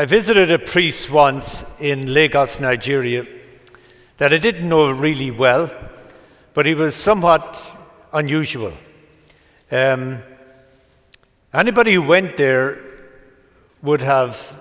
I visited a priest once in Lagos, Nigeria, that I didn't know really well, but he was somewhat unusual. Um, anybody who went there would have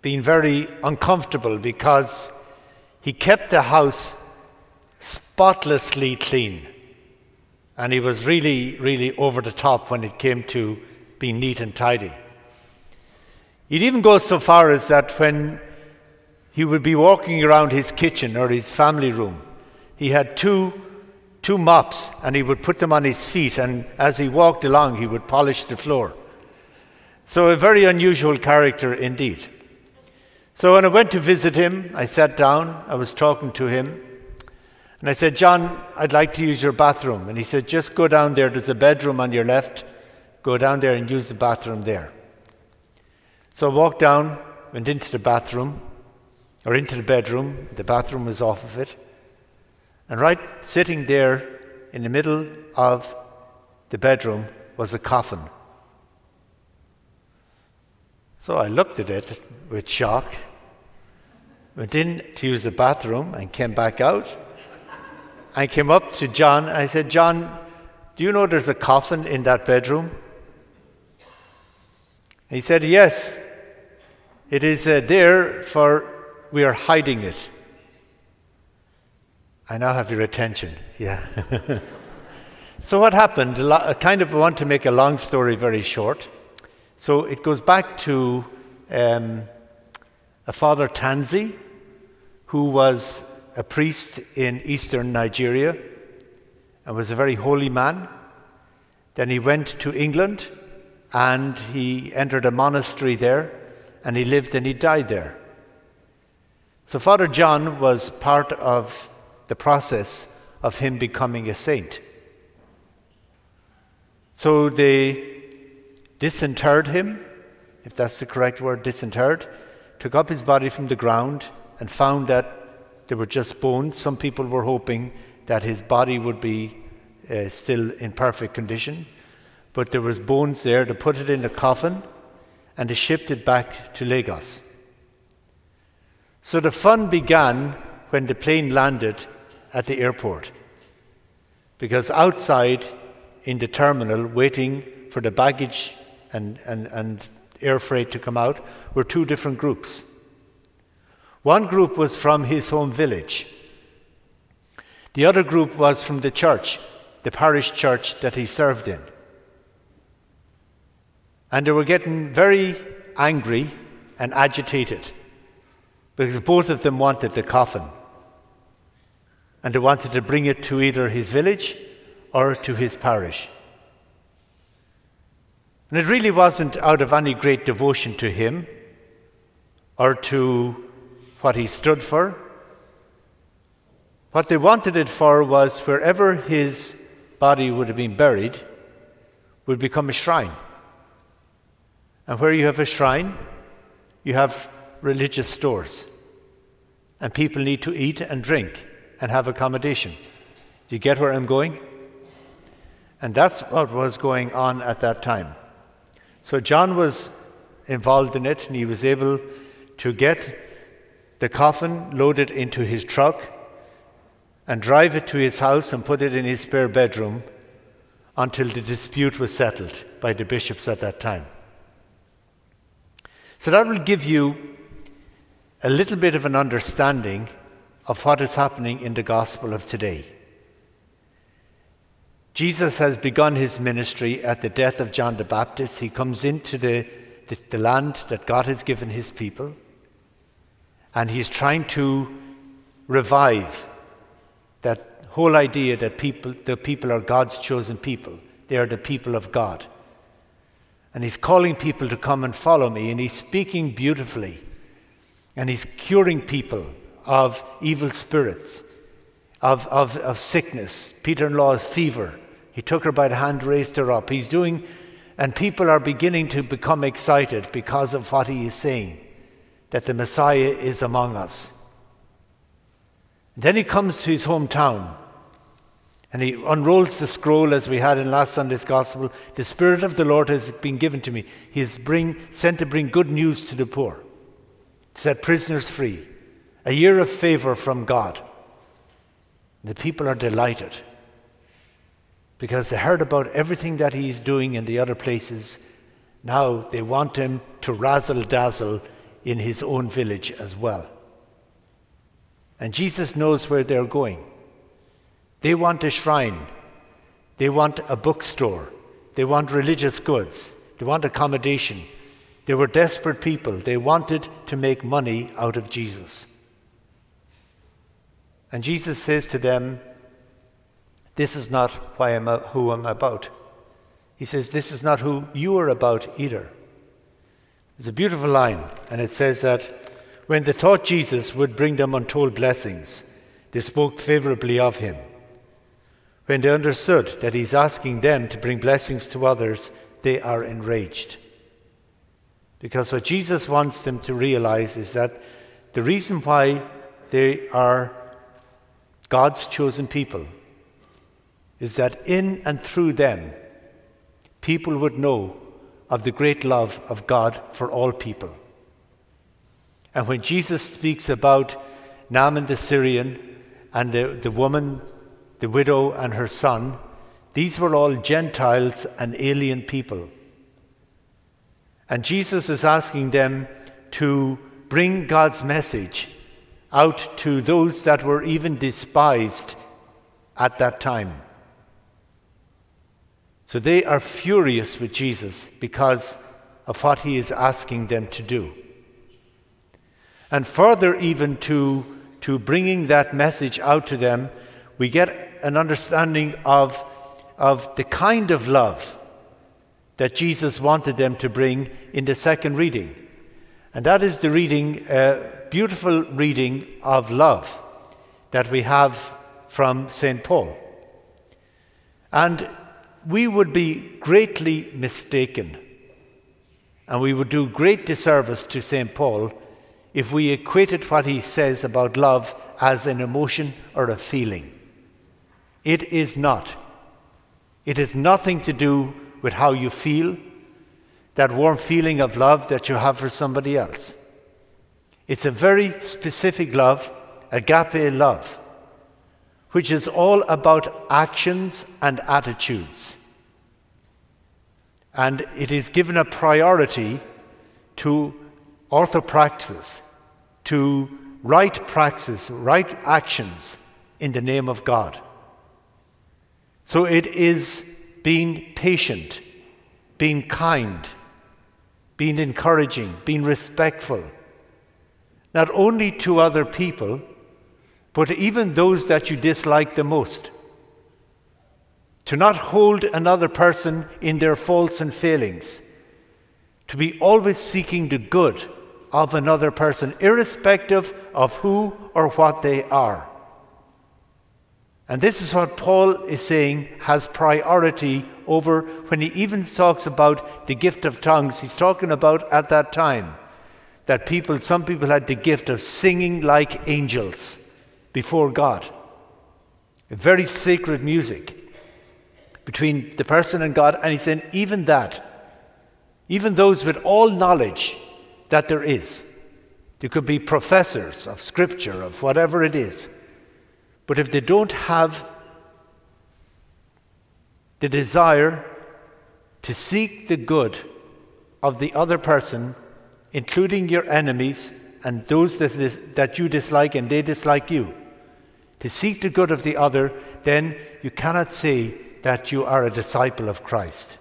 been very uncomfortable because he kept the house spotlessly clean. And he was really, really over the top when it came to being neat and tidy. He'd even go so far as that when he would be walking around his kitchen or his family room, he had two, two mops and he would put them on his feet, and as he walked along, he would polish the floor. So, a very unusual character indeed. So, when I went to visit him, I sat down, I was talking to him, and I said, John, I'd like to use your bathroom. And he said, Just go down there, there's a bedroom on your left, go down there and use the bathroom there. So I walked down, went into the bathroom, or into the bedroom. The bathroom was off of it. And right sitting there in the middle of the bedroom was a coffin. So I looked at it with shock, went in to use the bathroom, and came back out. I came up to John. I said, John, do you know there's a coffin in that bedroom? He said, Yes. It is uh, there for we are hiding it. I now have your attention. Yeah. so what happened? I kind of want to make a long story very short. So it goes back to um, a father Tansi, who was a priest in eastern Nigeria and was a very holy man. Then he went to England and he entered a monastery there and he lived and he died there. So Father John was part of the process of him becoming a saint. So they disinterred him, if that's the correct word, disinterred, took up his body from the ground and found that there were just bones. Some people were hoping that his body would be uh, still in perfect condition, but there was bones there. to put it in a coffin and they shipped it back to Lagos. So the fun began when the plane landed at the airport. Because outside in the terminal, waiting for the baggage and, and, and air freight to come out, were two different groups. One group was from his home village, the other group was from the church, the parish church that he served in. And they were getting very angry and agitated because both of them wanted the coffin. And they wanted to bring it to either his village or to his parish. And it really wasn't out of any great devotion to him or to what he stood for. What they wanted it for was wherever his body would have been buried would become a shrine. And where you have a shrine, you have religious stores. And people need to eat and drink and have accommodation. Do you get where I'm going? And that's what was going on at that time. So John was involved in it, and he was able to get the coffin loaded into his truck and drive it to his house and put it in his spare bedroom until the dispute was settled by the bishops at that time. So that will give you a little bit of an understanding of what is happening in the gospel of today. Jesus has begun his ministry at the death of John the Baptist. He comes into the, the, the land that God has given his people, and he's trying to revive that whole idea that people, the people are God's chosen people. They are the people of God. And he's calling people to come and follow me, and he's speaking beautifully. And he's curing people of evil spirits, of, of, of sickness. Peter in law, fever. He took her by the hand, raised her up. He's doing, and people are beginning to become excited because of what he is saying that the Messiah is among us. Then he comes to his hometown and he unrolls the scroll as we had in last Sunday's gospel. The Spirit of the Lord has been given to me. He is bring, sent to bring good news to the poor. to set prisoners free, a year of favor from God. The people are delighted because they heard about everything that he's doing in the other places. Now they want him to razzle dazzle in his own village as well. And Jesus knows where they're going. They want a shrine, they want a bookstore, they want religious goods, they want accommodation. They were desperate people. They wanted to make money out of Jesus. And Jesus says to them, This is not why I'm a, who I'm about. He says, This is not who you are about either. It's a beautiful line, and it says that when they thought Jesus would bring them untold blessings, they spoke favorably of him. When they understood that he's asking them to bring blessings to others, they are enraged. Because what Jesus wants them to realize is that the reason why they are God's chosen people is that in and through them, people would know of the great love of God for all people. And when Jesus speaks about Naaman the Syrian and the, the woman, the widow, and her son, these were all Gentiles and alien people. And Jesus is asking them to bring God's message out to those that were even despised at that time. So they are furious with Jesus because of what he is asking them to do. And further, even to, to bringing that message out to them, we get an understanding of, of the kind of love that Jesus wanted them to bring in the second reading. And that is the reading, uh, beautiful reading of love that we have from St. Paul. And we would be greatly mistaken and we would do great disservice to St. Paul if we equated what he says about love as an emotion or a feeling. It is not. It has nothing to do with how you feel, that warm feeling of love that you have for somebody else. It's a very specific love, agape love, which is all about actions and attitudes. And it is given a priority to orthopraxis, to right praxis, right actions in the name of God. So it is being patient, being kind, being encouraging, being respectful, not only to other people, but even those that you dislike the most. To not hold another person in their faults and failings. To be always seeking the good of another person, irrespective of who or what they are. And this is what Paul is saying has priority over when he even talks about the gift of tongues. He's talking about at that time that people, some people had the gift of singing like angels before God. A very sacred music between the person and God. And he's saying, even that, even those with all knowledge that there is, there could be professors of scripture, of whatever it is but if they don't have the desire to seek the good of the other person, including your enemies and those that, that you dislike and they dislike you, to seek the good of the other, then you cannot say that you are a disciple of Christ.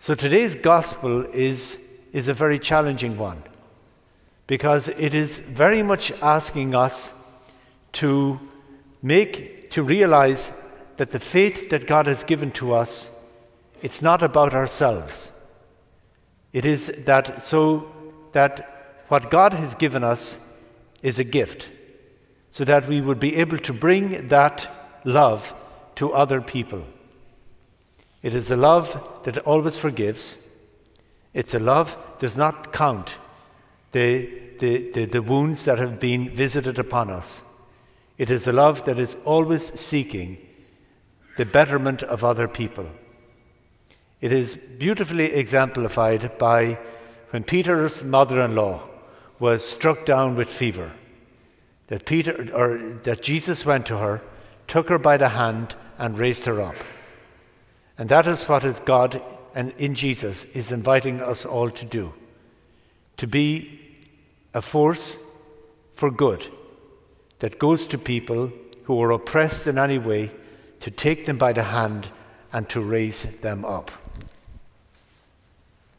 So today's gospel is, is a very challenging one because it is very much asking us to make, to realize that the faith that God has given to us, it's not about ourselves. It is that so that what God has given us is a gift, so that we would be able to bring that love to other people. It is a love that always forgives. It's a love that does not count the, the, the, the wounds that have been visited upon us. It is a love that is always seeking the betterment of other people. It is beautifully exemplified by when Peter's mother in law was struck down with fever. That Peter or that Jesus went to her, took her by the hand, and raised her up. And that is what is God and in Jesus is inviting us all to do. To be a force for good that goes to people who are oppressed in any way, to take them by the hand and to raise them up.